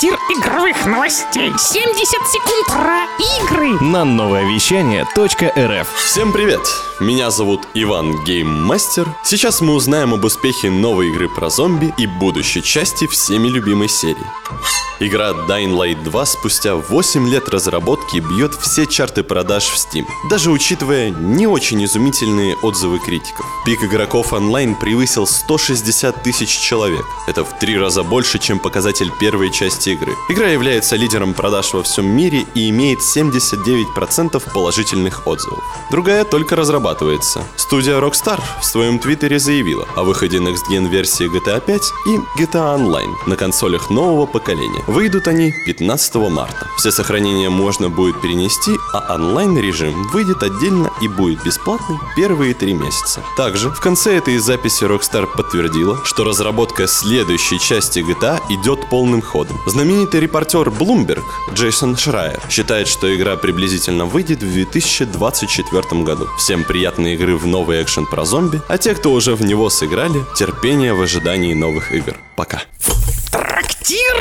Трактир игровых новостей. 70 секунд про игры. На новое вещание .рф Всем привет! Меня зовут Иван Гейммастер. Сейчас мы узнаем об успехе новой игры про зомби и будущей части всеми любимой серии. Игра Dying Light 2 спустя 8 лет разработки бьет все чарты продаж в Steam, даже учитывая не очень изумительные отзывы критиков. Пик игроков онлайн превысил 160 тысяч человек. Это в три раза больше, чем показатель первой части игры. Игра является лидером продаж во всем мире и имеет 79% положительных отзывов. Другая только разрабатывается. Студия Rockstar в своем твиттере заявила о выходе Next Gen версии GTA 5 и GTA Online на консолях нового поколения. Выйдут они 15 марта. Все сохранения можно будет перенести, а онлайн-режим выйдет отдельно и будет бесплатный первые три месяца. Также в конце этой записи Rockstar подтвердила, что разработка следующей части GTA идет полным ходом. Знаменитый репортер Bloomberg Джейсон Шрайер считает, что игра приблизительно выйдет в 2024 году. Всем приятной игры в новый экшен про зомби, а те, кто уже в него сыграли, терпение в ожидании новых игр. Пока. Трактир